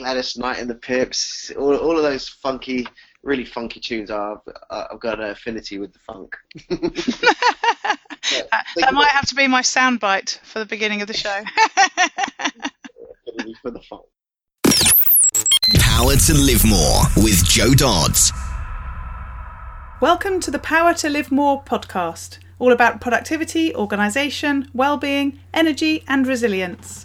Gladys Knight and the Pips, all, all of those funky, really funky tunes. Are, I've got an affinity with the funk. yeah, that might have to be my soundbite for the beginning of the show. for the funk. Power to Live More with Jo Dodds. Welcome to the Power to Live More podcast, all about productivity, organisation, well-being, energy and resilience.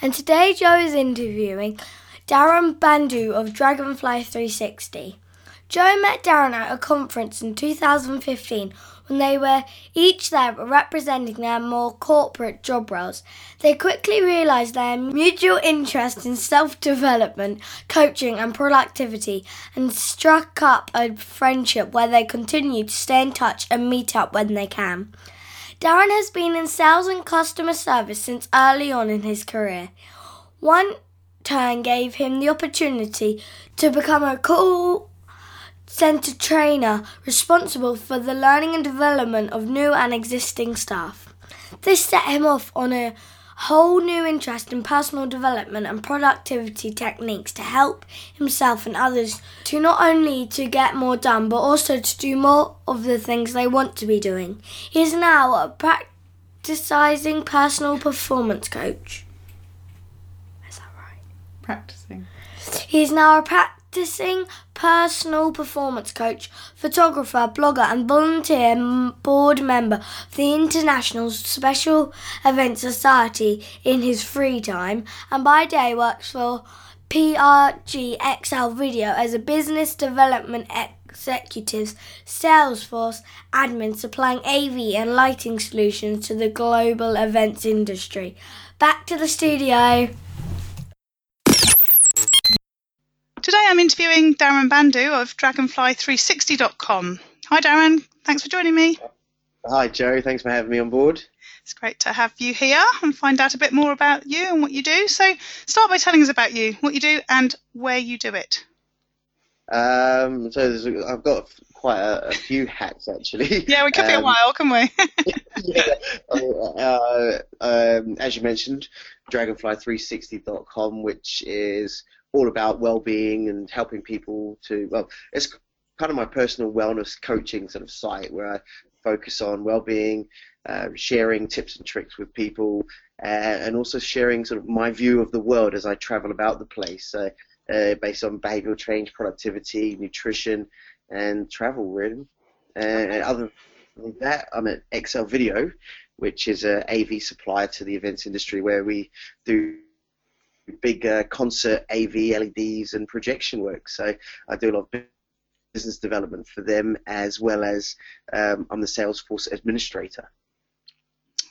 and today Jo is interviewing Darren Bandu of Dragonfly 360. Jo met Darren at a conference in 2015 when they were each there representing their more corporate job roles. They quickly realised their mutual interest in self development, coaching, and productivity and struck up a friendship where they continue to stay in touch and meet up when they can. Darren has been in sales and customer service since early on in his career. One turn gave him the opportunity to become a call center trainer responsible for the learning and development of new and existing staff. This set him off on a whole new interest in personal development and productivity techniques to help himself and others to not only to get more done but also to do more of the things they want to be doing. He is now a practicing personal performance coach. Is that right? Practicing. He is now a practicing practicing personal performance coach, photographer, blogger, and volunteer board member of the International Special Events Society in his free time, and by day works for PRG XL Video as a business development executive, Salesforce admin supplying AV and lighting solutions to the global events industry. Back to the studio. Today I'm interviewing Darren Bandu of Dragonfly360.com. Hi Darren, thanks for joining me. Hi Jo, thanks for having me on board. It's great to have you here and find out a bit more about you and what you do. So start by telling us about you, what you do and where you do it. Um, so I've got quite a, a, few hats actually. Yeah, we could um, be a um, while, can we? yeah. Uh, um, as you mentioned, Dragonfly360.com, which is all about well-being and helping people to well it's kind of my personal wellness coaching sort of site where I focus on well-being uh, sharing tips and tricks with people uh, and also sharing sort of my view of the world as I travel about the place. Uh, based on behavioral change productivity nutrition and travel really. And other than that I'm at XL Video which is a AV supplier to the events industry where we do big uh, concert AV, LEDs, and projection work. So I do a lot of business development for them as well as um, I'm the Salesforce administrator.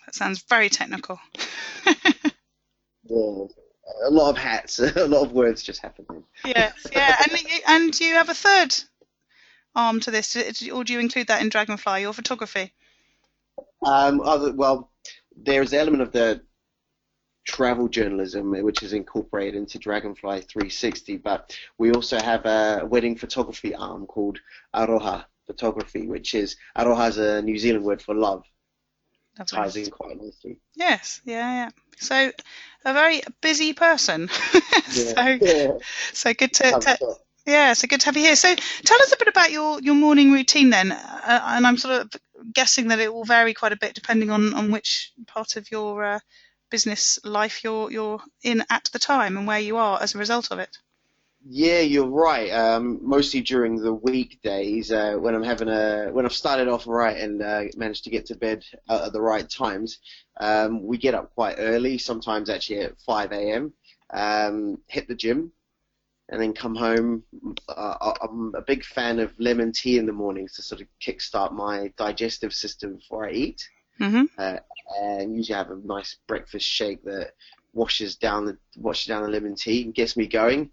That sounds very technical. yeah, a lot of hats, a lot of words just happening. Yes, yeah, and and you have a third arm to this, or do you include that in Dragonfly, your photography? Um, well, there's an element of the travel journalism, which is incorporated into Dragonfly 360. But we also have a wedding photography arm called Aroha Photography, which is Aroha is a New Zealand word for love. Ties in quite nicely. Yes, yeah, yeah. So a very busy person. so, yeah. so good to, to yeah, so good to have you here. So tell us a bit about your, your morning routine then, uh, and I'm sort of guessing that it will vary quite a bit depending on, on which part of your uh, business life you're you're in at the time and where you are as a result of it. Yeah, you're right. Um, mostly during the weekdays, uh, when I'm having a when I've started off right and uh, managed to get to bed at the right times, um, we get up quite early. Sometimes actually at 5 a.m. Um, hit the gym, and then come home. Uh, I'm a big fan of lemon tea in the mornings to sort of kickstart my digestive system before I eat. Mm-hmm. And usually have a nice breakfast shake that washes down the washes down the lemon tea and gets me going.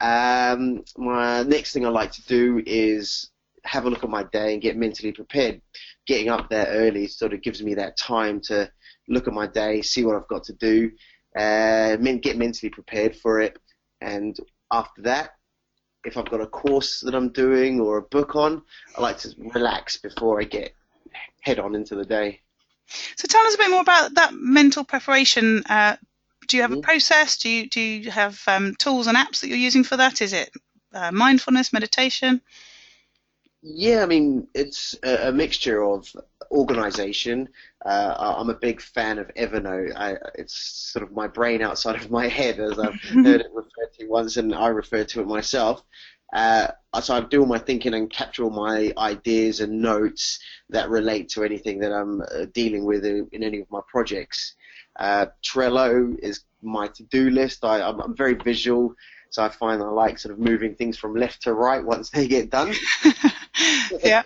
Um, my next thing I like to do is have a look at my day and get mentally prepared. Getting up there early sort of gives me that time to look at my day, see what I've got to do, uh, get mentally prepared for it, and after that, if I've got a course that I'm doing or a book on, I like to relax before I get head on into the day. So tell us a bit more about that mental preparation. Uh, do you have a process? Do you do you have um, tools and apps that you're using for that? Is it uh, mindfulness, meditation? Yeah, I mean it's a, a mixture of organization. Uh, I'm a big fan of Evernote. I, it's sort of my brain outside of my head, as I've heard it referred to once, and I refer to it myself. Uh, so I do all my thinking and capture all my ideas and notes that relate to anything that I'm uh, dealing with in, in, any of my projects. Uh, Trello is my to-do list. I, I'm, I'm very visual, so I find I like sort of moving things from left to right once they get done. yeah.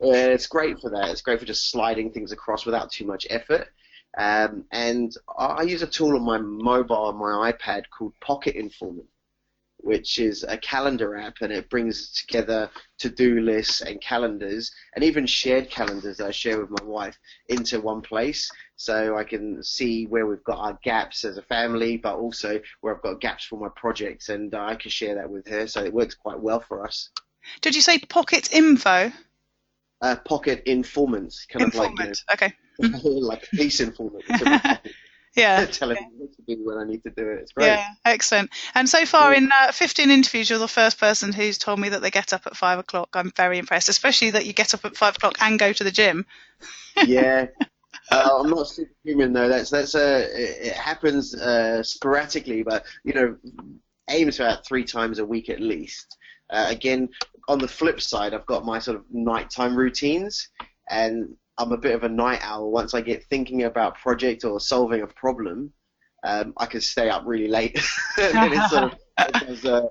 it's great for that. It's great for just sliding things across without too much effort. Um, and I use a tool on my mobile, on my iPad called Pocket Informant which is a calendar app, and it brings together to-do lists and calendars, and even shared calendars that I share with my wife into one place, so I can see where we've got our gaps as a family, but also where I've got gaps for my projects, and uh, I can share that with her. So it works quite well for us. Did you say Pocket Info? Uh, pocket informants, kind Informant. of like you know, okay. like a police informant. yeah. telling yeah. me what to do when I need to do it. It's great. Yeah, excellent. And so far yeah. in uh, 15 interviews, you're the first person who's told me that they get up at five o'clock. I'm very impressed, especially that you get up at five o'clock and go to the gym. yeah. Uh, I'm not superhuman though. That's that's uh, it happens uh, sporadically, but you know, aims about three times a week at least. Uh, again, on the flip side, I've got my sort of nighttime routines, and I'm a bit of a night owl. Once I get thinking about project or solving a problem, um, I can stay up really late. and sort of it uh,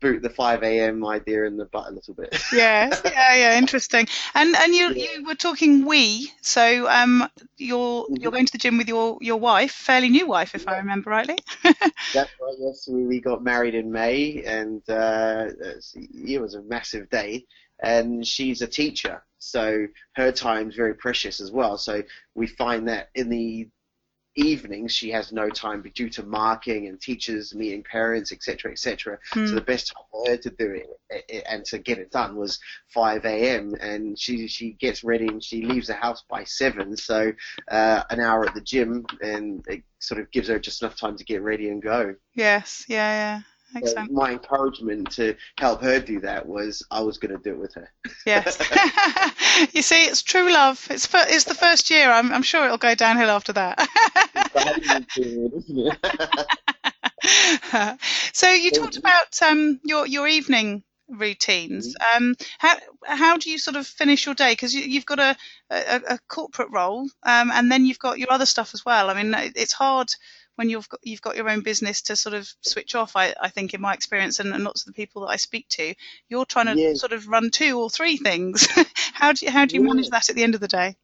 boot the 5 a.m. idea in the butt a little bit. yeah, yeah, yeah, interesting. And and you yeah. you were talking we, so um, you're mm-hmm. you're going to the gym with your your wife, fairly new wife, if yeah. I remember rightly. That's right. Yes, we, we got married in May, and uh, it was a massive day. And she's a teacher, so her time's very precious as well. So we find that in the evenings she has no time due to marking and teachers meeting parents etc etc mm. so hmm. the best time for her to do it and to get it done was 5 a.m and she she gets ready and she leaves the house by 7 so uh, an hour at the gym and it sort of gives her just enough time to get ready and go yes yeah yeah so my encouragement to help her do that was I was going to do it with her. yes. you see, it's true love. It's for, it's the first year. I'm, I'm sure it'll go downhill after that. so you talked about um, your your evening routines. Mm-hmm. Um, how how do you sort of finish your day? Because you, have got a, a, a corporate role, um, and then you've got your other stuff as well. I mean, it's hard when you've got you've got your own business to sort of switch off. I, I think in my experience and, and lots of the people that I speak to, you're trying to yeah. sort of run two or three things. how do you how do you yeah. manage that at the end of the day?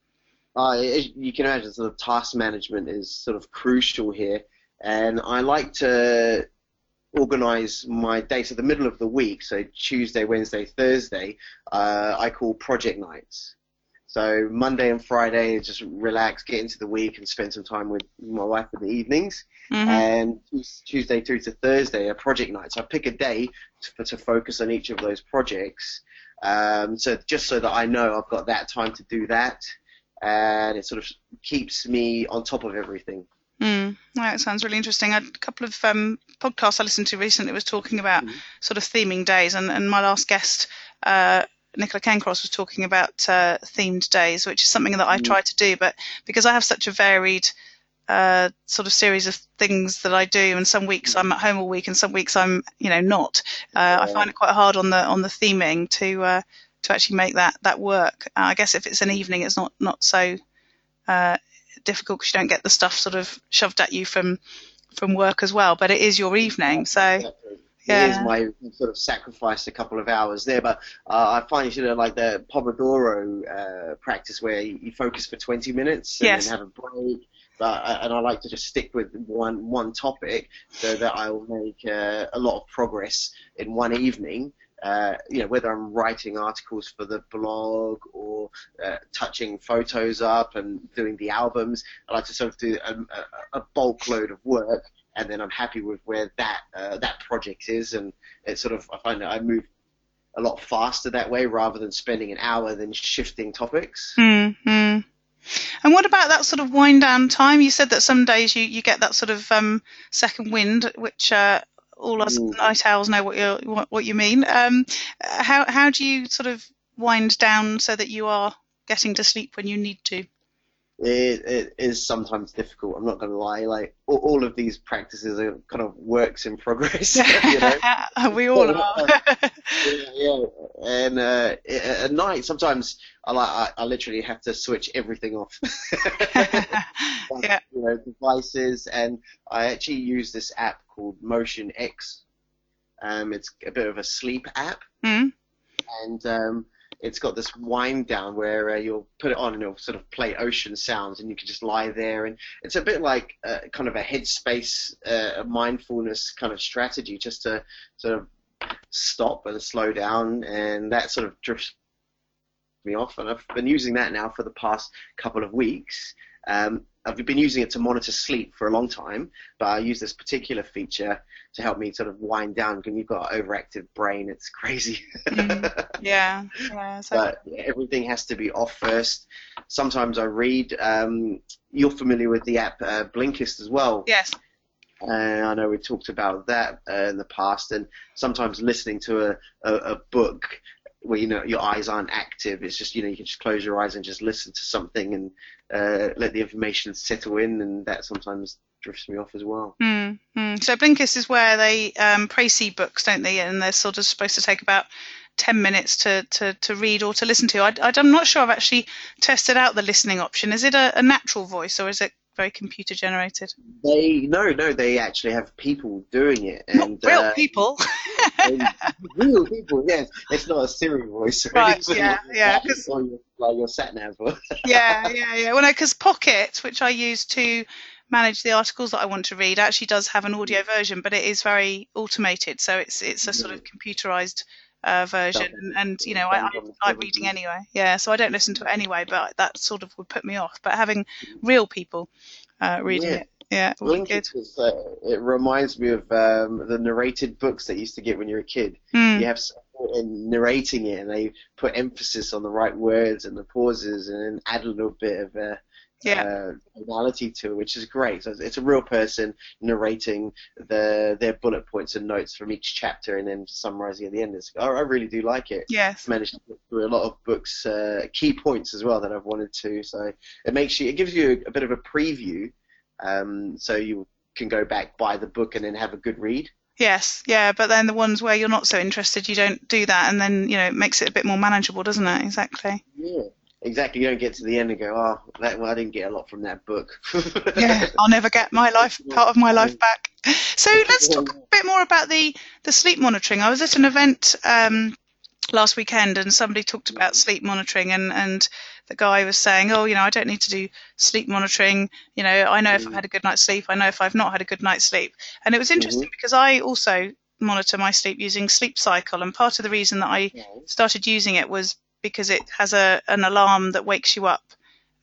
Uh, you can imagine sort of task management is sort of crucial here, and I like to organize my day. So the middle of the week, so Tuesday, Wednesday, Thursday, uh, I call project nights. So Monday and Friday, just relax, get into the week, and spend some time with my wife in the evenings. Mm-hmm. And Tuesday through to Thursday are project nights. I pick a day to, to focus on each of those projects. Um, so just so that I know I've got that time to do that, and it sort of keeps me on top of everything. Mm, that sounds really interesting. A couple of um, podcasts I listened to recently was talking about mm. sort of theming days, and, and my last guest uh, Nicola Cairncross was talking about uh, themed days, which is something that I mm. try to do. But because I have such a varied uh, sort of series of things that I do, and some weeks I'm at home all week, and some weeks I'm, you know, not. Uh, I find it quite hard on the on the theming to uh, to actually make that that work. Uh, I guess if it's an evening, it's not not so uh, difficult because you don't get the stuff sort of shoved at you from from work as well. But it is your evening, so yeah. It is my sort of sacrifice a couple of hours there, but uh, I find you know like the Pomodoro uh, practice where you focus for 20 minutes and yes. then have a break. But, uh, and I like to just stick with one one topic so that I will make uh, a lot of progress in one evening. Uh, you know, whether I'm writing articles for the blog or uh, touching photos up and doing the albums, I like to sort of do a, a, a bulk load of work and then I'm happy with where that uh, that project is, and it's sort of I find that I move a lot faster that way rather than spending an hour then shifting topics. Mm-hmm. And what about that sort of wind down time? You said that some days you, you get that sort of um, second wind, which uh, all us mm. night owls know what you what, what you mean. Um, how how do you sort of wind down so that you are getting to sleep when you need to? It, it is sometimes difficult. I'm not going to lie. Like all, all, of these practices are kind of works in progress. you know? we all are. yeah, yeah, and uh, at night sometimes I like I, I, literally have to switch everything off. yeah. You know, devices, and I actually use this app called Motion X. Um, it's a bit of a sleep app, mm. and um, it's got this wind down where uh, you'll put it on and it'll sort of play ocean sounds and you can just lie there and it's a bit like uh, kind of a headspace uh, mindfulness kind of strategy just to sort of stop and slow down and that sort of drifts me off and I've been using that now for the past couple of weeks. Um, I've been using it to monitor sleep for a long time, but I use this particular feature to help me sort of wind down. When you've got an overactive brain, it's crazy. mm, yeah, yeah. So. But everything has to be off first. Sometimes I read. Um, you're familiar with the app uh, Blinkist as well. Yes. And I know we talked about that uh, in the past, and sometimes listening to a, a, a book where you know your eyes aren't active. It's just you know you can just close your eyes and just listen to something and uh, let the information settle in, and that sometimes drifts me off as well. Mm. So Blinkist is where they um, praise books, don't they? And they're sort of supposed to take about 10 minutes to, to, to read or to listen to. I, am not sure I've actually tested out the listening option. Is it a, a natural voice or is it very computer generated? They no, no, they actually have people doing it, and real uh, people. real people, yes. It's not a Siri voice. Right? Yeah, yeah. Cause, or your, like your sat nav. yeah, yeah, yeah. Well, no, because Pocket, which I use to manage the articles that I want to read, actually does have an audio version, but it is very automated, so it's it's a sort of computerized uh, version, and, and, you know I, I like reading anyway. Yeah, so I don't listen to it anyway, but that sort of would put me off. But having real people uh, reading yeah. it, yeah, it good. Is, uh, it reminds me of um, the narrated books that you used to get when you were a kid. Mm. You have in narrating it, and they put emphasis on the right words and the pauses, and then add a little bit of uh, yeah. uh, to it, which is great. So it's a real person narrating the their bullet points and notes from each chapter, and then summarizing at the end. It's, I, I really do like it. Yes, managed to get through a lot of books, uh, key points as well that I've wanted to. So it makes you, it gives you a, a bit of a preview, um, so you can go back buy the book and then have a good read. Yes, yeah, but then the ones where you're not so interested, you don't do that, and then you know it makes it a bit more manageable, doesn't it? Exactly. Yeah exactly. You don't get to the end and go, oh, that, well, I didn't get a lot from that book. yeah, I'll never get my life part of my life back. So let's talk a bit more about the the sleep monitoring. I was at an event um, last weekend and somebody talked about sleep monitoring and and the guy was saying, oh, you know, I don't need to do sleep monitoring. You know, I know if I've had a good night's sleep. I know if I've not had a good night's sleep. And it was interesting mm-hmm. because I also monitor my sleep using Sleep Cycle, and part of the reason that I started using it was because it has a an alarm that wakes you up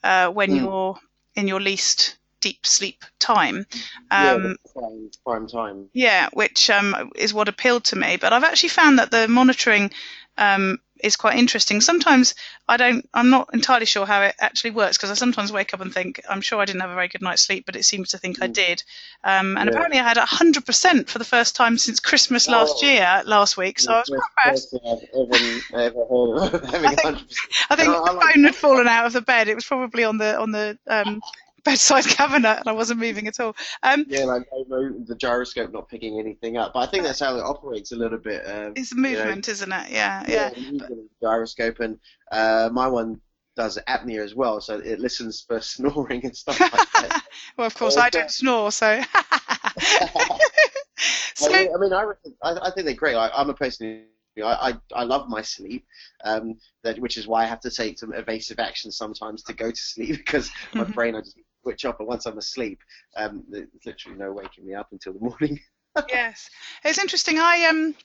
uh, when mm. you're in your least deep sleep time. Um, yeah, prime, prime, time. Yeah, which um, is what appealed to me. But I've actually found that the monitoring um, is quite interesting. Sometimes I don't, I'm not entirely sure how it actually works because I sometimes wake up and think, I'm sure I didn't have a very good night's sleep, but it seems to think mm. I did. Um, and yeah. apparently I had 100% for the first time since Christmas last oh. year, last week, so I was quite impressed. Ever, ever I think, I think the phone had fallen out of the bed. It was probably on the, on the, um, bedside cabinet and I wasn't moving at all. Um, yeah, like the gyroscope not picking anything up. But I think that's how it operates a little bit. Um, it's movement, you know, isn't it? Yeah, yeah. yeah gyroscope, and uh, my one does apnea as well, so it listens for snoring and stuff like that. well, of course, I don't snore, so. So, I, I mean, I, I, think they're great. I, am a person who I, I, I love my sleep, um, that which is why I have to take some evasive action sometimes to go to sleep because my mm-hmm. brain I just switch off. But once I'm asleep, um, there's literally no waking me up until the morning. yes, it's interesting. I um,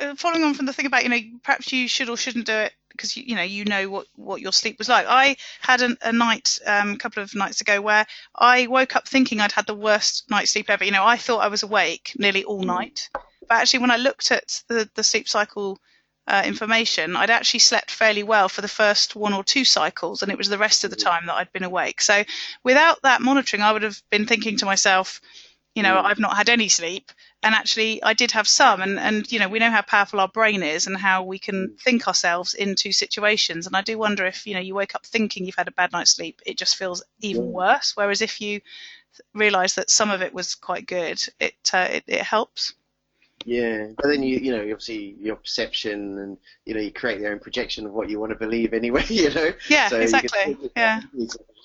uh, following on from the thing about you know perhaps you should or shouldn't do it because you, you know you know what what your sleep was like. I had a, a night um, a couple of nights ago where I woke up thinking I'd had the worst night's sleep ever. You know, I thought I was awake nearly all mm. night, but actually when I looked at the the sleep cycle uh, information, I'd actually slept fairly well for the first one or two cycles, and it was the rest of the time that I'd been awake. So without that monitoring, I would have been thinking to myself, you know, mm. I've not had any sleep and actually I did have some and and you know we know how powerful our brain is and how we can mm. think ourselves into situations and I do wonder if you know you wake up thinking you've had a bad night's sleep it just feels even worse whereas if you realize that some of it was quite good it uh, it, it helps yeah, but then you you know obviously your perception and you know you create your own projection of what you want to believe anyway. You know. Yeah, so exactly. Yeah.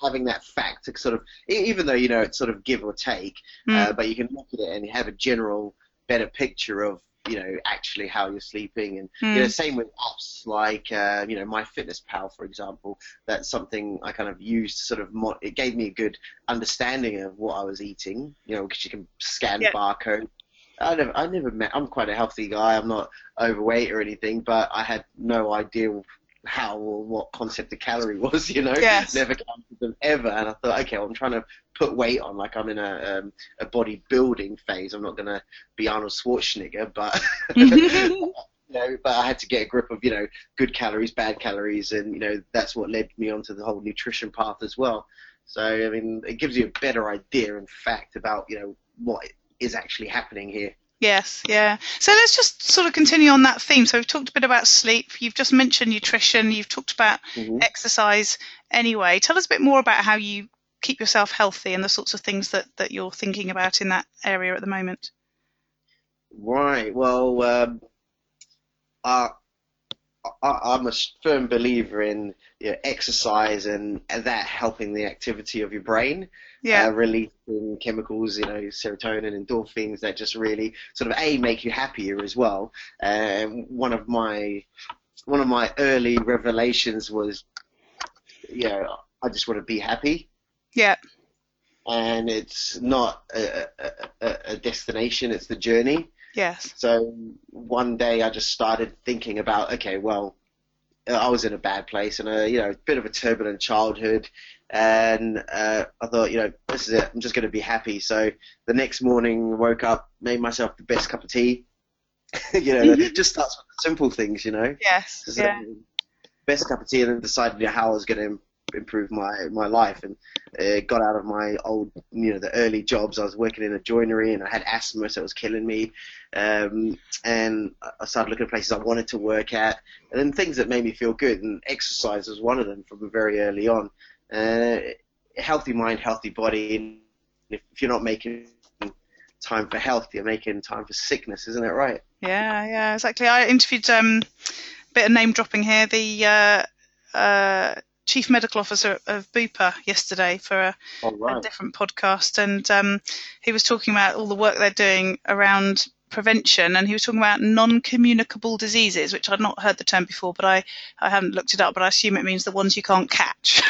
Having that fact to sort of even though you know it's sort of give or take, mm. uh, but you can look at it and have a general better picture of you know actually how you're sleeping and mm. you know hmm. same with apps like uh, you know MyFitnessPal for example that's something I kind of used sort of mo- it gave me a good understanding of what I was eating you know because you can scan yeah. barcode I never, I never met. I'm quite a healthy guy. I'm not overweight or anything, but I had no idea how or what concept of calorie was. You know, yes. never counted them ever. And I thought, okay, well, I'm trying to put weight on, like I'm in a um, a bodybuilding phase. I'm not going to be Arnold Schwarzenegger, but. You know, but I had to get a grip of you know good calories, bad calories, and you know that's what led me onto the whole nutrition path as well. So I mean, it gives you a better idea, in fact, about you know what is actually happening here. Yes, yeah. So let's just sort of continue on that theme. So we've talked a bit about sleep. You've just mentioned nutrition. You've talked about mm-hmm. exercise. Anyway, tell us a bit more about how you keep yourself healthy and the sorts of things that, that you're thinking about in that area at the moment. Right. Well, um, I, am a firm believer in you know, exercise and, and that helping the activity of your brain yeah. uh, releasing chemicals, you know, serotonin, and endorphins that just really sort of a make you happier as well. Um, one of my one of my early revelations was, you know, I just want to be happy. Yeah. And it's not a, a, a destination; it's the journey. Yes. So one day I just started thinking about, okay, well, I was in a bad place and a you know a bit of a turbulent childhood, and uh, I thought you know this is it. I'm just going to be happy. So the next morning, woke up, made myself the best cup of tea. you know, it just starts with simple things. You know. Yes. yeah. Best cup of tea, and then decided you know, how I was going to improve my my life and uh, got out of my old you know the early jobs I was working in a joinery and I had asthma so it was killing me um, and I started looking at places I wanted to work at and then things that made me feel good and exercise was one of them from very early on uh, healthy mind healthy body and if you're not making time for health you're making time for sickness isn't it right yeah yeah exactly I interviewed um a bit of name dropping here the uh, uh, chief medical officer of Bupa yesterday for a, oh, right. a different podcast, and um, he was talking about all the work they're doing around prevention, and he was talking about non-communicable diseases, which I'd not heard the term before, but I, I haven't looked it up, but I assume it means the ones you can't catch,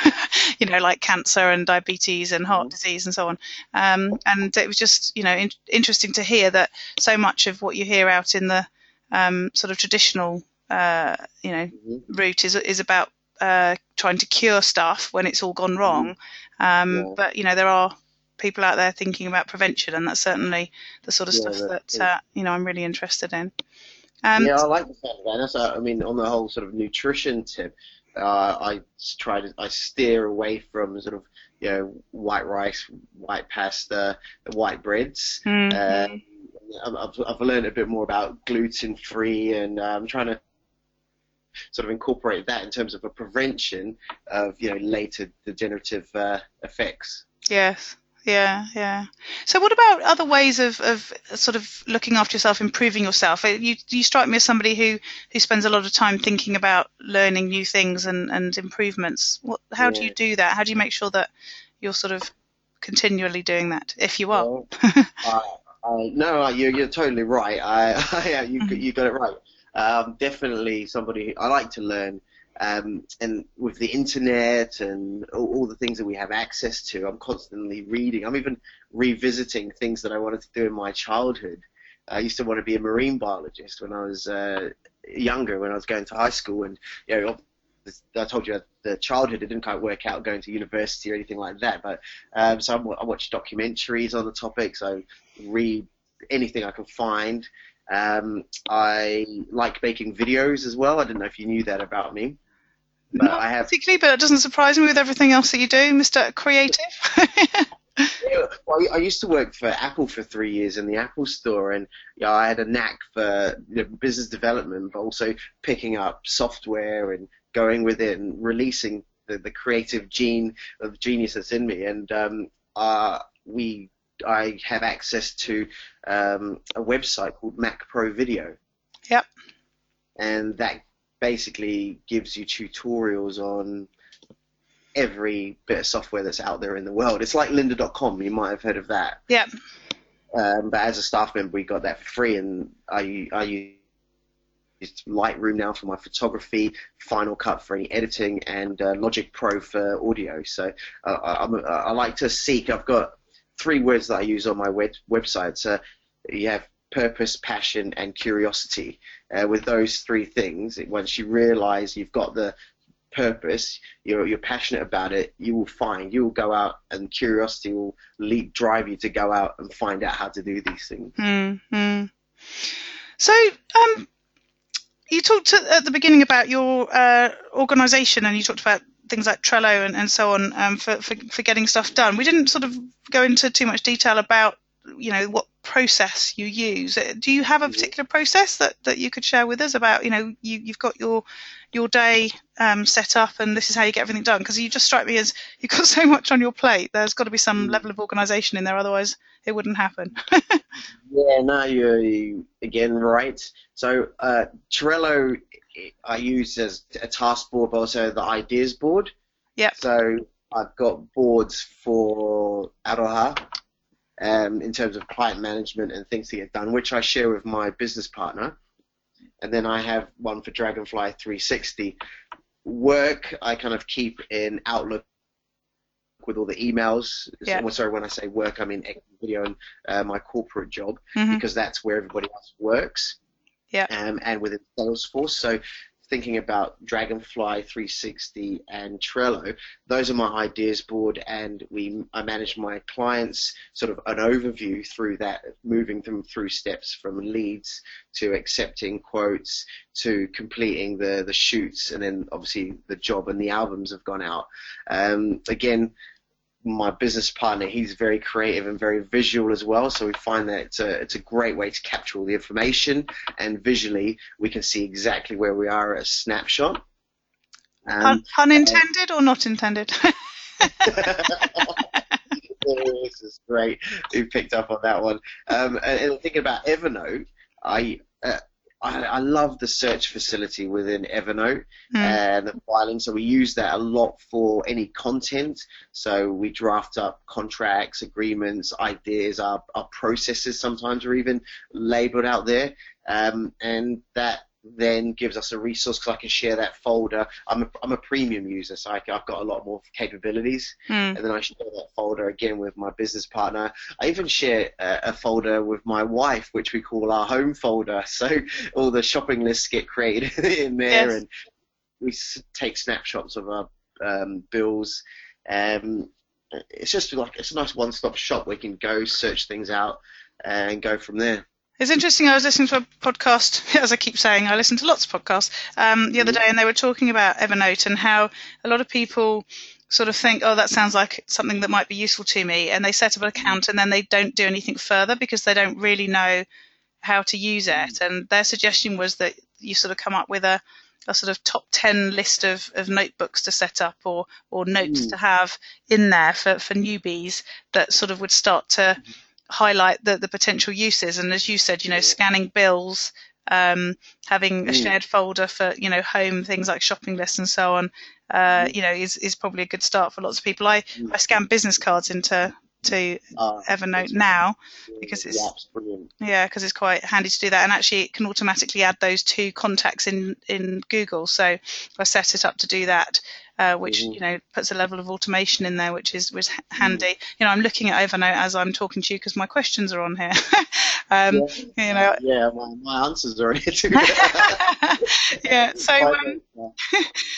you know, like cancer and diabetes and heart mm-hmm. disease and so on. Um, and it was just, you know, in, interesting to hear that so much of what you hear out in the um, sort of traditional, uh, you know, mm-hmm. route is is about uh, trying to cure stuff when it's all gone wrong. Um, yeah. But you know, there are people out there thinking about prevention, and that's certainly the sort of yeah, stuff that uh, you know I'm really interested in. Um, yeah, I like the of that. Uh, I mean, on the whole sort of nutrition tip, uh, I try to I steer away from sort of you know white rice, white pasta, white breads. Mm-hmm. Um, I've, I've learned a bit more about gluten free, and uh, I'm trying to sort of incorporate that in terms of a prevention of you know later degenerative uh, effects. Yes. Yeah, yeah. So, what about other ways of, of sort of looking after yourself, improving yourself? Uh, you you strike me as somebody who, who spends a lot of time thinking about learning new things and, and improvements. What, how yeah. do you do that? How do you make sure that you're sort of continually doing that, if you are? Well, I, I, no, you're, you're totally right. I, I you, mm-hmm. you got it right. Um, definitely somebody I like to learn. Um, and with the internet and all, all, the things that we have access to, I'm constantly reading. I'm even revisiting things that I wanted to do in my childhood. I used to want to be a marine biologist when I was uh, younger, when I was going to high school, and you know, I told you the childhood it didn't quite work out going to university or anything like that. But um, so I, I watch documentaries on the topic, so read anything I can find. Um, I like making videos as well. I didn't know if you knew that about me. But Not I have particularly, but it doesn't surprise me with everything else that you do, Mr. Creative. yeah, well, I used to work for Apple for three years in the Apple store, and yeah, I had a knack for business development, but also picking up software and going with it and releasing the, the creative gene of genius that's in me. And um, uh, we I have access to um, a website called Mac Pro Video. Yep. And that basically gives you tutorials on every bit of software that's out there in the world. It's like lynda.com. You might have heard of that. Yep. Um, but as a staff member, we got that for free, and I, I use Lightroom now for my photography, Final Cut for any editing, and uh, Logic Pro for audio. So uh, I, I, like to seek. I've got three words that I use on my web, website. So you have purpose, passion, and curiosity. Uh, with those three things, once you realize you've got the purpose, you're, you're passionate about it, you will find, you will go out, and curiosity will lead, drive you to go out and find out how to do these things. Mm-hmm. So, um, you talked at the beginning about your uh, organisation, and you talked about things like Trello and, and so on um, for, for, for getting stuff done. We didn't sort of go into too much detail about you know what process you use. Do you have a particular process that, that you could share with us about you know you, you've got your your day um, set up and this is how you get everything done? Because you just strike me as you've got so much on your plate. There's got to be some mm. level of organisation in there, otherwise it wouldn't happen. yeah, no, you're again right. So uh, Trello I use as a task board, but also the ideas board. Yeah. So I've got boards for Aroha um, in terms of client management and things to get done, which I share with my business partner. And then I have one for Dragonfly 360. Work I kind of keep in Outlook with all the emails. Yeah. So, sorry, when I say work, I mean video and uh, my corporate job mm-hmm. because that's where everybody else works yeah. Um, and within Salesforce. So thinking about Dragonfly 360 and Trello, those are my ideas board, and we I manage my clients sort of an overview through that, moving them through steps from leads to accepting quotes to completing the the shoots, and then obviously the job and the albums have gone out. Um, again my business partner, he's very creative and very visual as well. So we find that it's a, it's a great way to capture all the information, and visually we can see exactly where we are at a snapshot. Um, unintended uh, or not intended? this is great. You picked up on that one. Um, and, and thinking about Evernote, I uh, I, I love the search facility within Evernote mm. and the filing. So we use that a lot for any content. So we draft up contracts, agreements, ideas, our, our processes sometimes are even labeled out there. Um, and that then gives us a resource because I can share that folder. I'm a, I'm a premium user, so I, have got a lot more capabilities. Mm. And then I share that folder again with my business partner. I even share a, a, folder with my wife, which we call our home folder. So all the shopping lists get created in there, yes. and we take snapshots of our um, bills. Um, it's just like it's a nice one-stop shop. We can go search things out and go from there. It's interesting. I was listening to a podcast, as I keep saying, I listen to lots of podcasts um, the other day, and they were talking about Evernote and how a lot of people sort of think, oh, that sounds like something that might be useful to me, and they set up an account and then they don't do anything further because they don't really know how to use it. And their suggestion was that you sort of come up with a, a sort of top 10 list of, of notebooks to set up or, or notes mm. to have in there for, for newbies that sort of would start to highlight the, the potential uses. And as you said, you know, scanning bills, um, having a mm. shared folder for you know home things like shopping lists and so on, uh, mm. you know, is is probably a good start for lots of people. I I scan business cards into to uh, Evernote now because it's yeah because it's quite handy to do that and actually it can automatically add those two contacts in in Google so I set it up to do that uh, which mm-hmm. you know puts a level of automation in there, which is was handy. Mm-hmm. You know, I'm looking at Evernote as I'm talking to you because my questions are on here. um, yeah. You know, yeah, my, my answers are here too. yeah, so um,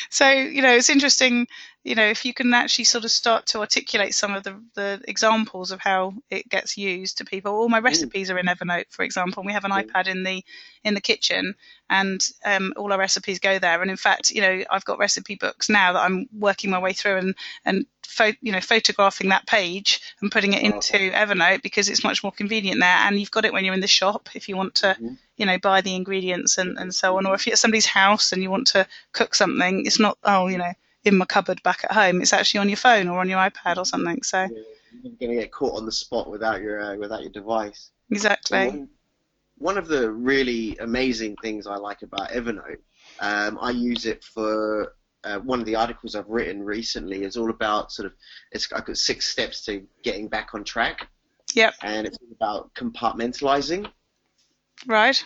so you know, it's interesting you know, if you can actually sort of start to articulate some of the, the examples of how it gets used to people. All my mm. recipes are in Evernote, for example. And we have an iPad in the in the kitchen, and um, all our recipes go there. And in fact, you know, I've got recipe books now that I'm working my way through and and pho- you know photographing that page and putting it into Evernote because it's much more convenient there. And you've got it when you're in the shop if you want to. Mm-hmm you know, buy the ingredients and, and so on. Or if you're at somebody's house and you want to cook something, it's not, oh, you know, in my cupboard back at home. It's actually on your phone or on your iPad or something. So yeah, you're going to get caught on the spot without your uh, without your device. Exactly. One, one, of the really amazing things I like about Evernote, um, I use it for uh, one of the articles I've written recently is all about sort of it's I've got six steps to getting back on track. Yep. And it's about compartmentalizing. Right.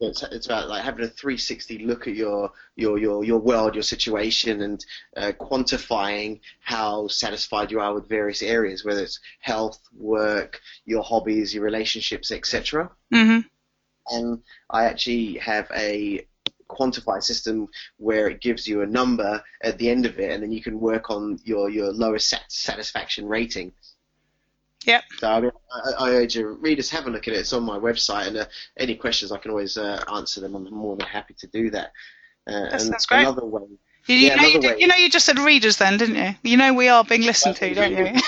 It's, it's about like having a 360 look at your your your, your world, your situation, and uh, quantifying how satisfied you are with various areas, whether it's health, work, your hobbies, your relationships, etc. Mm-hmm. And I actually have a quantify system where it gives you a number at the end of it, and then you can work on your your lowest satisfaction rating. Yep. So I, mean, I, I, urge your readers have a look at it. It's on my website, and uh, any questions I can always uh, answer them. I'm more than happy to do that. Uh, that's, that's great. Another way. You, you, yeah, know, you, you, know, you just said readers then, didn't you? You know we are being listened to, don't you?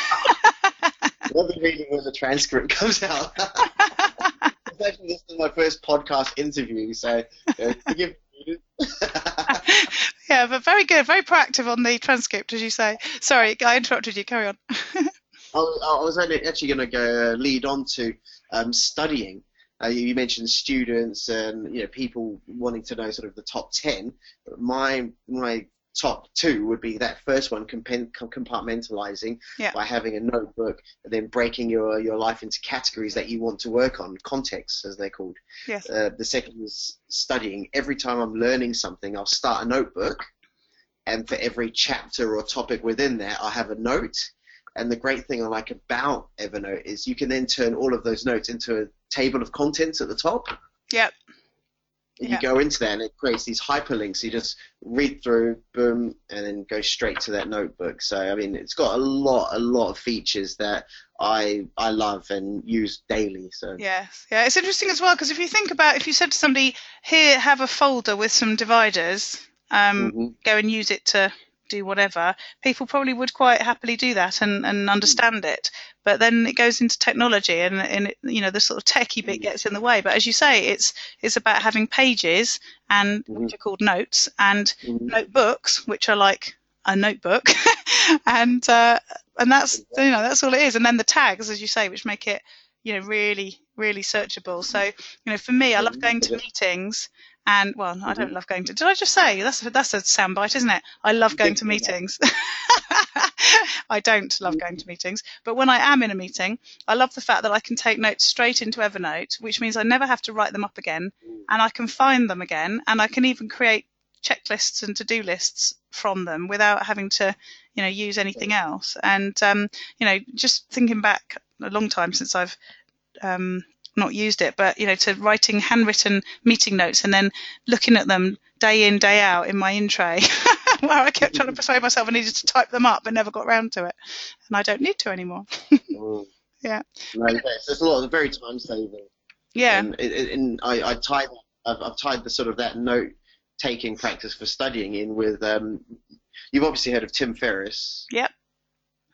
I'll be reading when the transcript comes out. Actually, this is my first podcast interview, so uh, forgive me. yeah, but very good, very proactive on the transcript, as you say. Sorry, I interrupted you. Carry on. I was, actually going to go uh, lead on to um, studying. Uh, you mentioned students and you know people wanting to know sort of the top ten. My my top two would be that first one, compartmentalizing yeah. by having a notebook and then breaking your, your life into categories that you want to work on, contexts as they're called. Yes. Uh, the second is studying. Every time I'm learning something, I'll start a notebook, and for every chapter or topic within there, I'll have a note and the great thing I like about Evernote is you can then turn all of those notes into a table of contents at the top. Yep. You yep. go into that and it creates these hyperlinks. You just read through, boom, and then go straight to that notebook. So I mean, it's got a lot, a lot of features that I I love and use daily. So yes, yeah, it's interesting as well because if you think about if you said to somebody, here, have a folder with some dividers, um, mm-hmm. go and use it to do whatever, people probably would quite happily do that and, and understand it. But then it goes into technology and, and it, you know the sort of techie bit gets in the way. But as you say, it's it's about having pages and mm-hmm. which are called notes and mm-hmm. notebooks, which are like a notebook, and uh, and that's you know that's all it is. And then the tags, as you say, which make it you know really really searchable. So you know for me, I love hmm. going to meetings and well, I don't love going to. Did I just say that's a, that's a soundbite, isn't it? I love going to meetings. I don't love going to meetings, but when I am in a meeting, I love the fact that I can take notes straight into Evernote, which means I never have to write them up again, and I can find them again, and I can even create checklists and to-do lists from them without having to, you know, use anything else. And um, you know, just thinking back a long time since I've um, not used it, but you know, to writing handwritten meeting notes and then looking at them day in day out in my in tray, where I kept trying to persuade myself I needed to type them up, but never got round to it, and I don't need to anymore. mm. Yeah. No, yes, there's a lot of very time saving. Yeah. And, and I, I tied, I've, I've tied the sort of that note taking practice for studying in with. Um, you've obviously heard of Tim Ferriss. Yep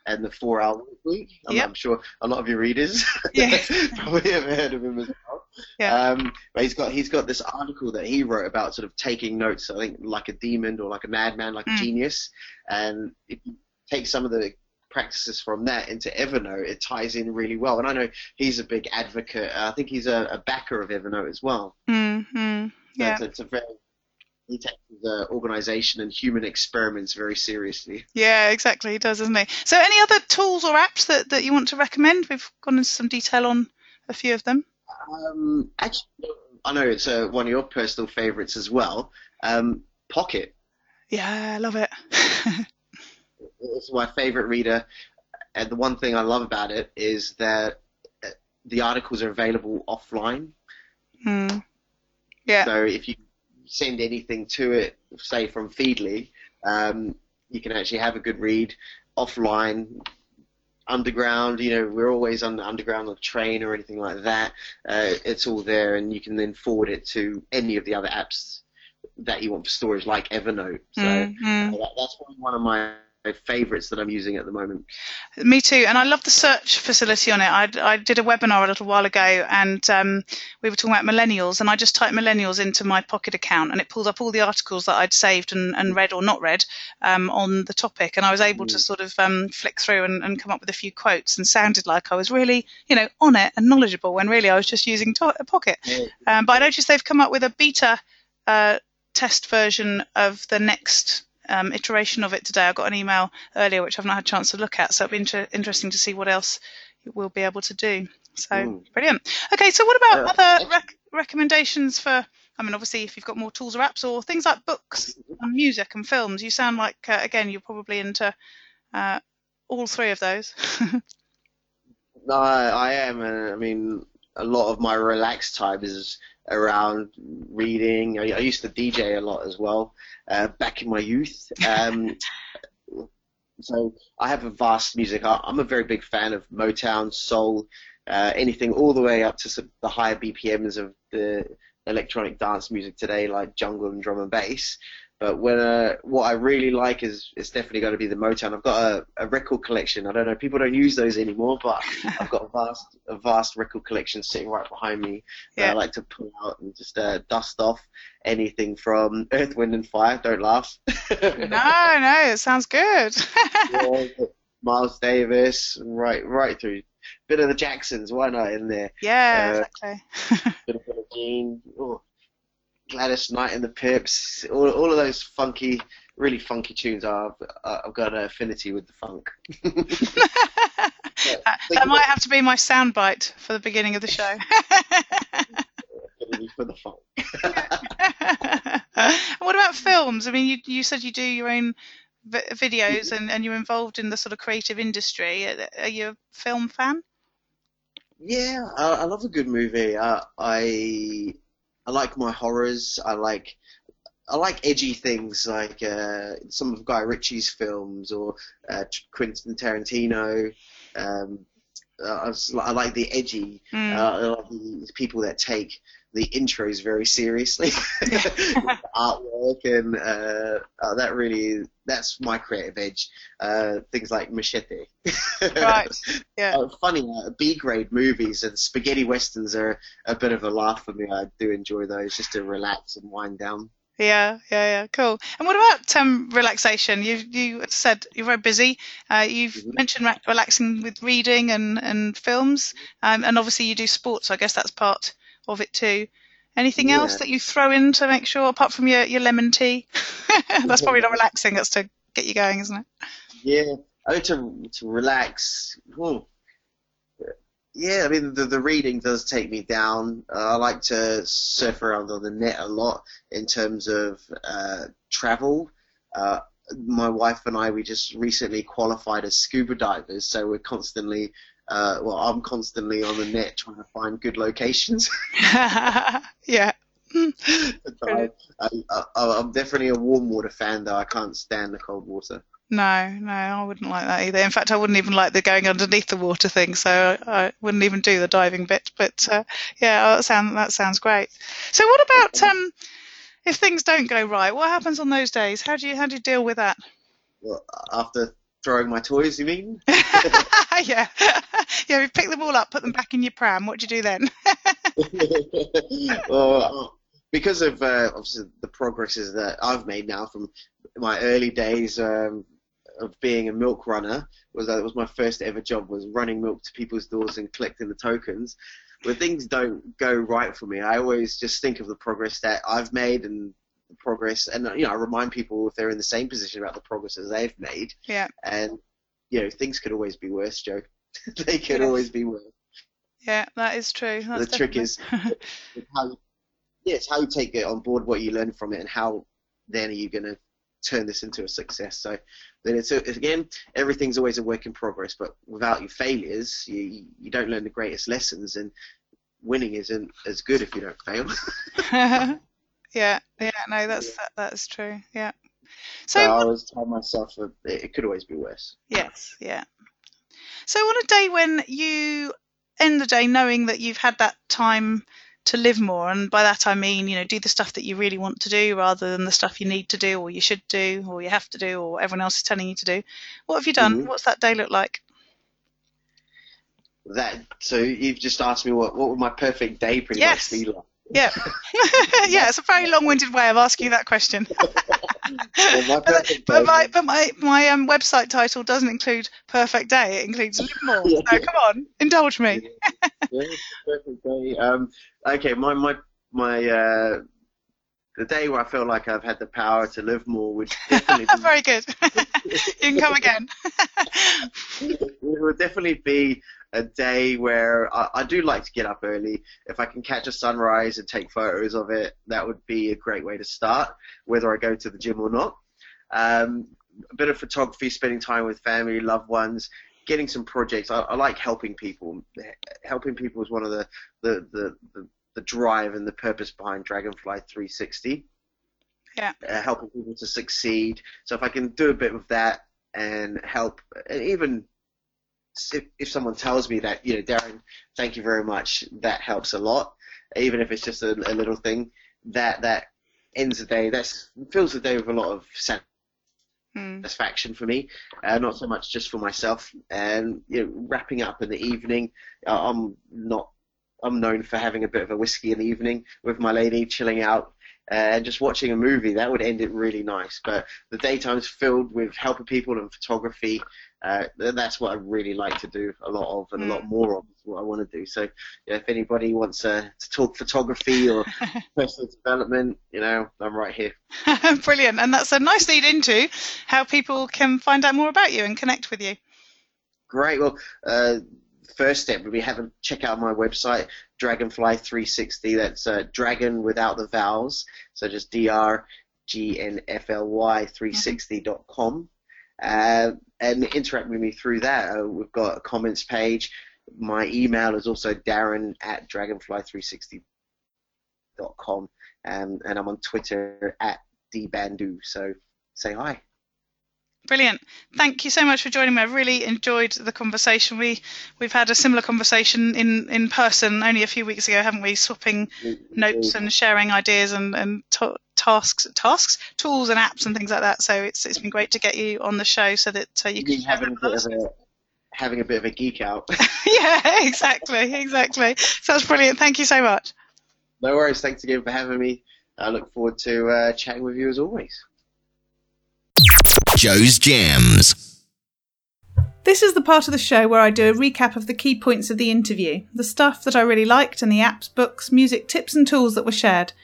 and the Four Hour Week. I'm, yep. I'm, sure a lot of your readers yeah. probably have heard of him as well. Yeah. Um, but he's got he's got this article that he wrote about sort of taking notes. I think like a demon or like a madman, like mm. a genius. And if you take some of the practices from that into Evernote, it ties in really well. And I know he's a big advocate. I think he's a, a backer of Evernote as well. Mm-hmm. Yeah. So it's, it's a very he takes the organisation and human experiments very seriously. Yeah, exactly. He does, doesn't he? So, any other tools or apps that, that you want to recommend? We've gone into some detail on a few of them. Um, actually, I know it's uh, one of your personal favourites as well. Um, Pocket. Yeah, I love it. it's my favourite reader, and the one thing I love about it is that uh, the articles are available offline. Hmm. Yeah. So if you send anything to it, say from Feedly, um, you can actually have a good read offline. Underground, you know, we're always on the underground on train or anything like that. Uh, it's all there, and you can then forward it to any of the other apps that you want for storage, like Evernote. So mm-hmm. uh, that, that's one of my favorites that I'm using at the moment. Me too, and I love the search facility on it. I, I did a webinar a little while ago, and um, we were talking about millennials, and I just typed millennials into my Pocket account, and it pulled up all the articles that I'd saved and, and read or not read um, on the topic, and I was able mm. to sort of um, flick through and, and, come up with a few quotes, and sounded like I was really, you know, on it and knowledgeable, when really I was just using to- Pocket. Yeah. Um, but I noticed they've come up with a beta. Uh, test version of the next um, iteration of it today. I got an email earlier which I've not had a chance to look at, so it'll be inter- interesting to see what else we'll be able to do. So Ooh. brilliant. Okay, so what about other rec- recommendations for? I mean, obviously, if you've got more tools or apps or things like books and music and films, you sound like uh, again you're probably into uh, all three of those. no, I, I am. I mean, a lot of my relaxed time is around reading. I, I used to DJ a lot as well uh, back in my youth. Um, so I have a vast music. I, am a very big fan of Motown, soul, uh, anything all the way up to some, the higher BPMs of the electronic dance music today, like jungle and drum and bass. But when uh, what I really like is it's definitely going to be the Motown. I've got a, a record collection. I don't know, people don't use those anymore, but I've got a vast a vast record collection sitting right behind me. Yeah. I like to pull out and just uh, dust off anything from Earth, Wind and Fire. Don't laugh. no, no, it sounds good. yeah, Miles Davis, right, right through. Bit of the Jacksons, why not in there? Yeah, uh, exactly. bit of Billie Jean. Oh, Gladys Knight and the Pips, all, all of those funky, really funky tunes. I've, I've got an affinity with the funk. yeah, that, that might have to be my soundbite for the beginning of the show. for the funk. what about films? I mean, you, you said you do your own videos and, and you're involved in the sort of creative industry. Are you a film fan? Yeah, I, I love a good movie. Uh, I I like my horrors. I like I like edgy things like uh, some of Guy Ritchie's films or uh, Quentin Tarantino. Um, uh, I, like the edgy. Mm. I like the people that take the intros very seriously, artwork, and uh, uh, that really that's my creative edge. Uh, things like Machete. right. Yeah. Uh, funny, uh, B grade movies and spaghetti westerns are a bit of a laugh for me. I do enjoy those just to relax and wind down. Yeah, yeah, yeah, cool. And what about um, relaxation? You you said you're very busy. Uh, you've mm-hmm. mentioned re- relaxing with reading and and films, um, and obviously you do sports. So I guess that's part of it too. Anything yeah. else that you throw in to make sure, apart from your, your lemon tea? that's probably not relaxing. That's to get you going, isn't it? Yeah, I like to to relax. Oh. Yeah, I mean the the reading does take me down. Uh, I like to surf around on the net a lot in terms of uh, travel. Uh, my wife and I we just recently qualified as scuba divers, so we're constantly uh, well, I'm constantly on the net trying to find good locations. yeah. I, am definitely a warm water fan, though. I can't stand the cold water. No, no, I wouldn't like that either. In fact, I wouldn't even like the going underneath the water thing, so I wouldn't even do the diving bit. But uh, yeah, that sounds that sounds great. So, what about um, if things don't go right? What happens on those days? How do you how do you deal with that? Well, after throwing my toys, you mean? yeah. Yeah, you pick them all up, put them back in your pram. What do you do then? well, because of uh, obviously the progresses that I've made now from my early days um, of being a milk runner, was that was my first ever job was running milk to people's doors and collecting the tokens. When things don't go right for me, I always just think of the progress that I've made and the progress, and you know, I remind people if they're in the same position about the progress as they've made. Yeah. And you know, things could always be worse, Jo. they could yeah. always be worse. Yeah, that is true. That's the trick is how, yeah, it's how you take it on board, what you learn from it, and how then are you going to turn this into a success. So then it's again, everything's always a work in progress, but without your failures, you you don't learn the greatest lessons, and winning isn't as good if you don't fail. yeah, yeah, no, that's that, that's true. Yeah. So, so I always tell myself that it could always be worse. Yes, yeah. So on a day when you end the day knowing that you've had that time to live more, and by that I mean, you know, do the stuff that you really want to do rather than the stuff you need to do, or you should do, or you have to do, or everyone else is telling you to do. What have you done? Mm-hmm. What's that day look like? That so you've just asked me what what would my perfect day pretty yes. much be like. Yeah, yeah. It's a very long-winded way of asking that question. well, but, but, my but my my um, website title doesn't include perfect day. It includes live more. yeah. So come on, indulge me. yeah, perfect day. Um, okay, my my my uh, the day where I feel like I've had the power to live more would definitely be... very good. you can come again. it would definitely be a day where I, I, do like to get up early. If I can catch a sunrise and take photos of it, that would be a great way to start, whether I go to the gym or not. Um, a bit of photography, spending time with family, loved ones, getting some projects. I, I like helping people. Helping people is one of the, the, the, the, the drive and the purpose behind Dragonfly 360. Yeah. Uh, helping people to succeed. So if I can do a bit of that and help, and even if, if someone tells me that, you know, Darren, thank you very much, that helps a lot. Even if it's just a, a little thing, that that ends the day. That fills the day with a lot of hmm. satisfaction for me, uh, not so much just for myself. And you know, wrapping up in the evening, uh, I'm not. I'm known for having a bit of a whiskey in the evening with my lady, chilling out, and just watching a movie. That would end it really nice. But the daytime's filled with helping people and photography, uh, that's what I really like to do a lot of and a lot mm. more of is what I want to do. So yeah, if anybody wants uh, to talk photography or personal development, you know, I'm right here. Brilliant. And that's a nice lead into how people can find out more about you and connect with you. Great. Well, uh, first step would be have a check out my website, Dragonfly 360. That's uh, dragon without the vowels. So just D R G N F L Y 360.com uh, and interact with me through that. Uh, we've got a comments page. My email is also darren at dragonfly360.com, um, and I'm on Twitter at dbandu. So say hi. Brilliant. Thank you so much for joining me. I really enjoyed the conversation. We we've had a similar conversation in, in person only a few weeks ago, haven't we? Swapping notes and sharing ideas and and tasks, tasks, tools, and apps and things like that. So it's it's been great to get you on the show so that uh, you can having a, bit of a, having a bit of a geek out. yeah, exactly, exactly. Sounds brilliant. Thank you so much. No worries. Thanks again for having me. I look forward to uh, chatting with you as always. Jo's Gems. This is the part of the show where I do a recap of the key points of the interview, the stuff that I really liked, and the apps, books, music, tips, and tools that were shared.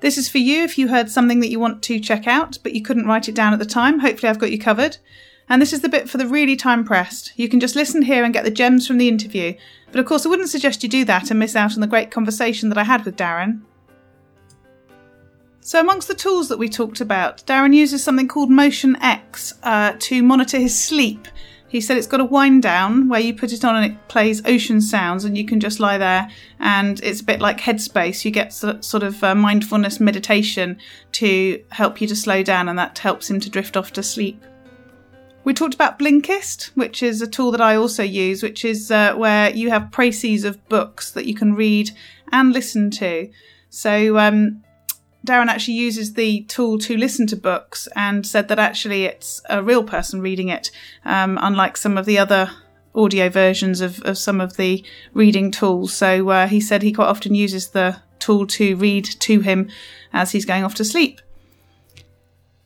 This is for you if you heard something that you want to check out, but you couldn't write it down at the time. Hopefully, I've got you covered. And this is the bit for the really time pressed. You can just listen here and get the gems from the interview. But of course, I wouldn't suggest you do that and miss out on the great conversation that I had with Darren. So, amongst the tools that we talked about, Darren uses something called MotionX uh, to monitor his sleep he said it's got a wind down where you put it on and it plays ocean sounds, and you can just lie there. And it's a bit like Headspace. You get sort of uh, mindfulness meditation to help you to slow down, and that helps him to drift off to sleep. We talked about Blinkist, which is a tool that I also use, which is uh, where you have précis of books that you can read and listen to. So um, Darren actually uses the tool to listen to books and said that actually it's a real person reading it, um, unlike some of the other audio versions of, of some of the reading tools. So uh, he said he quite often uses the tool to read to him as he's going off to sleep.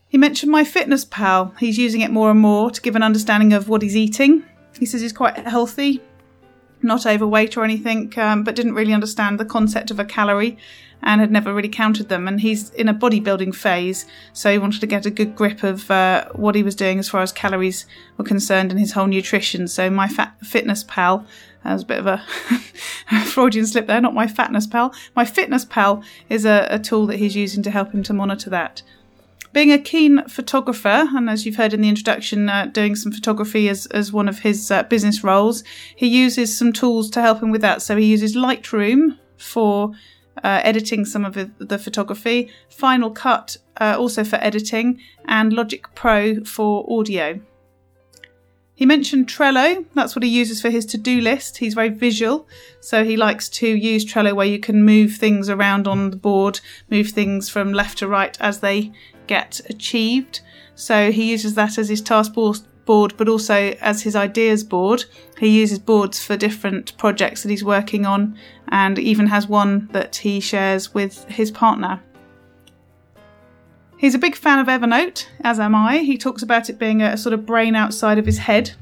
He mentioned MyFitnessPal. He's using it more and more to give an understanding of what he's eating. He says he's quite healthy not overweight or anything, um, but didn't really understand the concept of a calorie and had never really counted them. And he's in a bodybuilding phase, so he wanted to get a good grip of uh, what he was doing as far as calories were concerned and his whole nutrition. So my fat fitness pal. That was a bit of a Freudian slip there, not my fatness pal. MyFitnessPal is a, a tool that he's using to help him to monitor that. Being a keen photographer, and as you've heard in the introduction, uh, doing some photography as, as one of his uh, business roles, he uses some tools to help him with that. So he uses Lightroom for uh, editing some of the photography, Final Cut uh, also for editing, and Logic Pro for audio. He mentioned Trello. That's what he uses for his to do list. He's very visual, so he likes to use Trello where you can move things around on the board, move things from left to right as they get achieved. So he uses that as his task board, but also as his ideas board. He uses boards for different projects that he's working on, and even has one that he shares with his partner. He's a big fan of Evernote, as am I. He talks about it being a sort of brain outside of his head,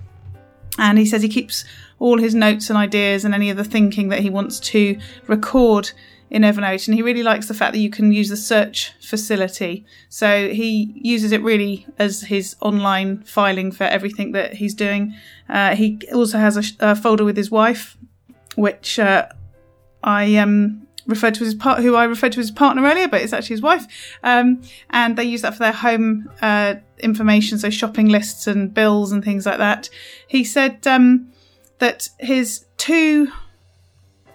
and he says he keeps all his notes and ideas and any of the thinking that he wants to record in Evernote, and he really likes the fact that you can use the search facility. So he uses it really as his online filing for everything that he's doing. Uh, he also has a, a, folder with his wife, which uh, I um, referred to as part, who I referred to as partner earlier, but it's actually his wife. Um, and they use that for their home uh, information, so shopping lists and bills and things like that. He said um, that his two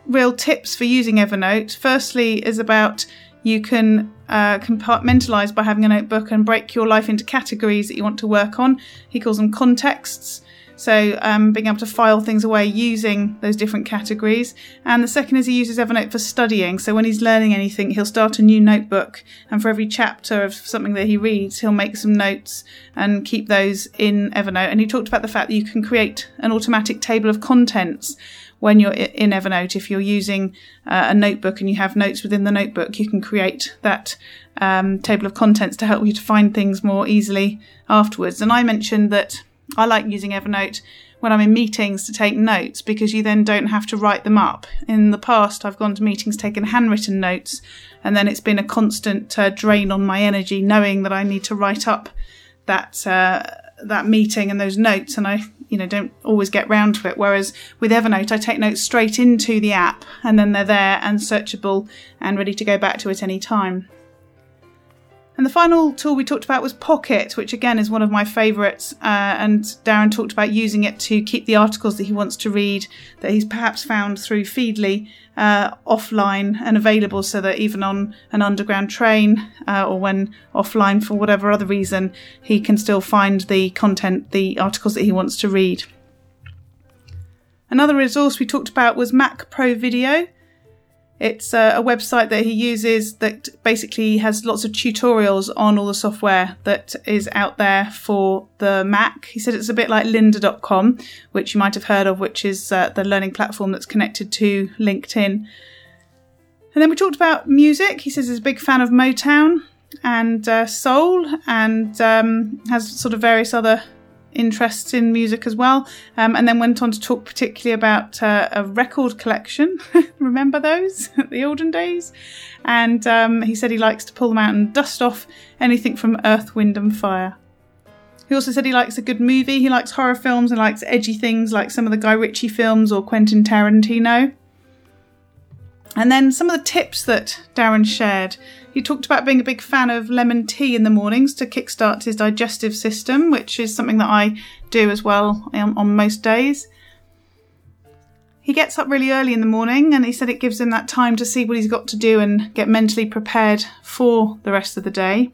real tips for using Evernote. Firstly, is about you can uh, compartmentalize by having a notebook and break your life into categories that you want to work on. He calls them contexts. So, um, being able to file things away using those different categories. And the second is he uses Evernote for studying. So, when he's learning anything, he'll start a new notebook. And for every chapter of something that he reads, he'll make some notes and keep those in Evernote. And he talked about the fact that you can create an automatic table of contents when you're in Evernote, if you're using uh, a notebook and you have notes within the notebook, you can create that um, table of contents to help you to find things more easily afterwards. And I mentioned that I like using Evernote when I'm in meetings to take notes because you then don't have to write them up. In the past, I've gone to meetings taken handwritten notes, and then it's been a constant uh, drain on my energy knowing that I need to write up that uh, that meeting and those notes, and I you know don't always get round to it. Whereas with evernote i take notes straight into the app and then they're there and searchable and ready to go back to at any time and the final tool we talked about was Pocket, which again is one of my favourites. Uh, and Darren talked about using it to keep the articles that he wants to read that he's perhaps found through Feedly uh, offline and available so that even on an underground train uh, or when offline for whatever other reason, he can still find the content, the articles that he wants to read. Another resource we talked about was Mac Pro Video. It's a, a, website that he uses that basically has lots of tutorials on all the software that is out there for the Mac. He said it's a bit like lynda.com, which you might have heard of, which is uh, the learning platform that's connected to LinkedIn. And then we talked about music. He says he's a big fan of Motown and uh, soul and um, has sort of various other interests in music as well, um, and then went on to talk particularly about uh, a record collection. Remember those, the olden days? And um, he said he likes to pull them out and dust off anything from Earth, Wind, and Fire. He also said he likes a good movie. He likes horror films and likes edgy things like some of the Guy Ritchie films or Quentin Tarantino. And then some of the tips that Darren shared. He talked about being a big fan of lemon tea in the mornings to kickstart his digestive system, which is something that I do as well on, on most days. He gets up really early in the morning and he said it gives him that time to see what he's got to do and get mentally prepared for the rest of the day.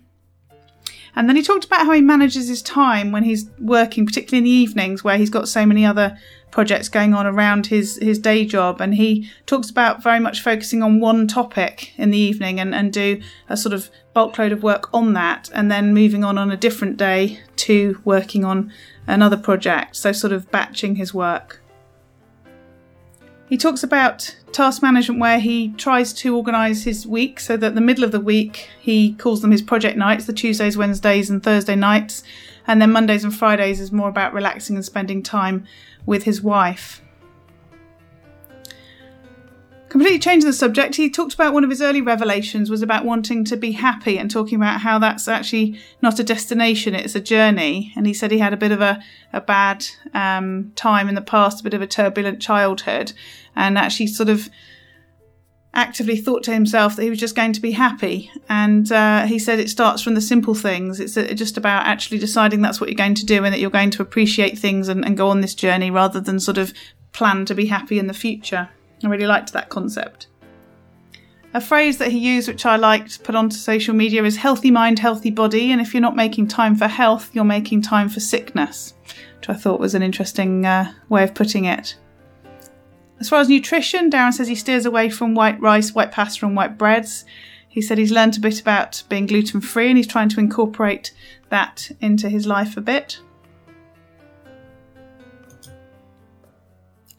And then he talked about how he manages his time when he's working, particularly in the evenings where he's got so many other projects going on around his, his day job. And he talks about very much focusing on one topic in the evening and, and do a sort of bulk load of work on that and then moving on on a different day to working on another project. So sort of batching his work. He talks about task management where he tries to organise his week so that the middle of the week he calls them his project nights, the Tuesdays, Wednesdays, and Thursday nights, and then Mondays and Fridays is more about relaxing and spending time with his wife. completely changing the subject, he talked about one of his early revelations was about wanting to be happy and talking about how that's actually not a destination, it's a journey. And he said he had a bit of a, a bad um, time in the past, a bit of a turbulent childhood, and actually sort of actively thought to himself that he was just going to be happy. And uh, he said it starts from the simple things. It's uh, just about actually deciding that's what you're going to do and that you're going to appreciate things and, and go on this journey rather than sort of plan to be happy in the future. I really liked that concept. A phrase that he used, which I liked put onto social media, is healthy mind, healthy body. And if you're not making time for health, you're making time for sickness, which I thought was an interesting uh, way of putting it. As far as nutrition, Darren says he steers away from white rice, white pasta, and white breads. He said he's learned a bit about being gluten free and he's trying to incorporate that into his life a bit.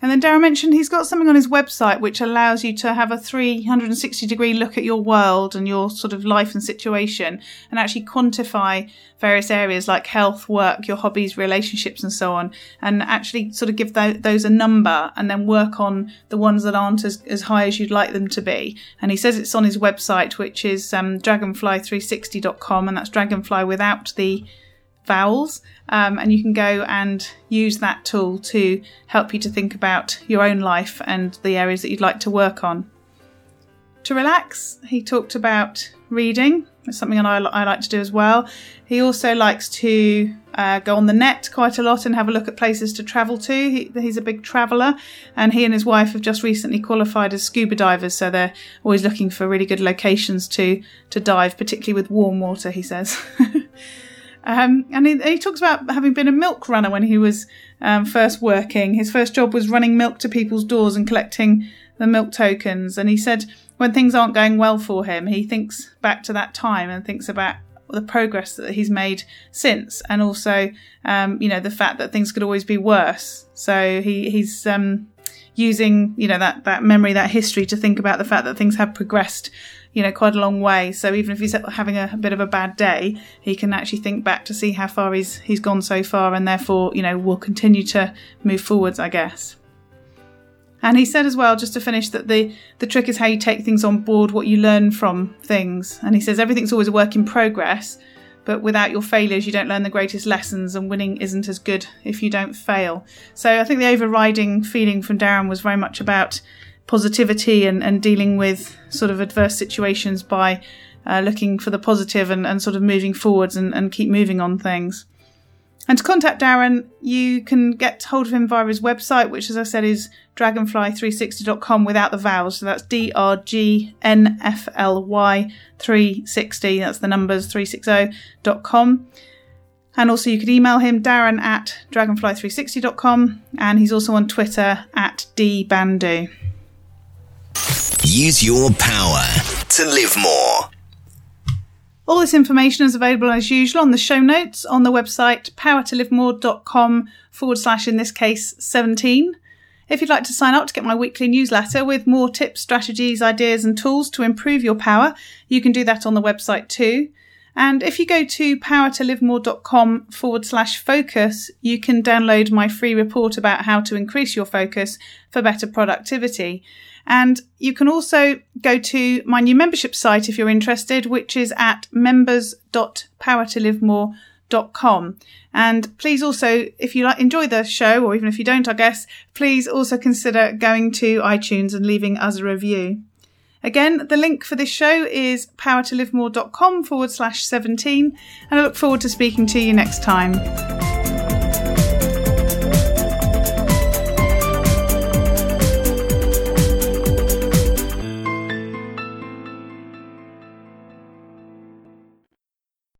And then Darren mentioned he's got something on his website which allows you to have a 360 degree look at your world and your sort of life and situation and actually quantify various areas like health, work, your hobbies, relationships, and so on, and actually sort of give those a number and then work on the ones that aren't as, as high as you'd like them to be. And he says it's on his website, which is um, dragonfly360.com, and that's dragonfly without the vowels. Um, and you can go and use that tool to help you to think about your own life and the areas that you'd like to work on. To relax, he talked about reading. It's something I, I like to do as well. He also likes to uh, go on the net quite a lot and have a look at places to travel to. He, he's a big traveller, and he and his wife have just recently qualified as scuba divers, so they're always looking for really good locations to to dive, particularly with warm water. He says. Um, and he, he, talks about having been a milk runner when he was um, first working. His first job was running milk to people's doors and collecting the milk tokens. And he said when things aren't going well for him, he thinks back to that time and thinks about the progress that he's made since, and also, um, you know, the fact that things could always be worse. So he, he's um, using, you know, that that memory, that history, to think about the fact that things have progressed you know, quite a long way. So even if he's having a, a, bit of a bad day, he can actually think back to see how far he's he's gone so far, and therefore, you know, will continue to move forwards, I guess. And he said as well, just to finish, that the the trick is how you take things on board, what you learn from things. And he says everything's always a work in progress, but without your failures, you don't learn the greatest lessons, and winning isn't as good if you don't fail. So I think the overriding feeling from Darren was very much about positivity and, and dealing with sort of adverse situations by uh, looking for the positive and, and sort of moving forwards and, and keep moving on things. And to contact Darren, you can get hold of him via his website, which, as I said, is dragonfly360.com without the vowels. So that's D R G N F L Y 360. That's the numbers 360.com. And also, you could email him, Darren at dragonfly360.com. And he's also on Twitter at dbandu. Use your power to live more. All this information is available as usual on the show notes on the website powertolivemore.com forward slash, in this case, 17. If you'd like to sign up to get my weekly newsletter with more tips, strategies, ideas, and tools to improve your power, you can do that on the website too. And if you go to powertolivemore.com forward slash focus, you can download my free report about how to increase your focus for better productivity. And you can also go to my new membership site if you're interested, which is at members.powertolivemore.com. And please also, if you like, enjoy the show, or even if you don't, I guess, please also consider going to iTunes and leaving us a review. Again, the link for this show is powertolivemore.com forward slash 17, and I look forward to speaking to you next time.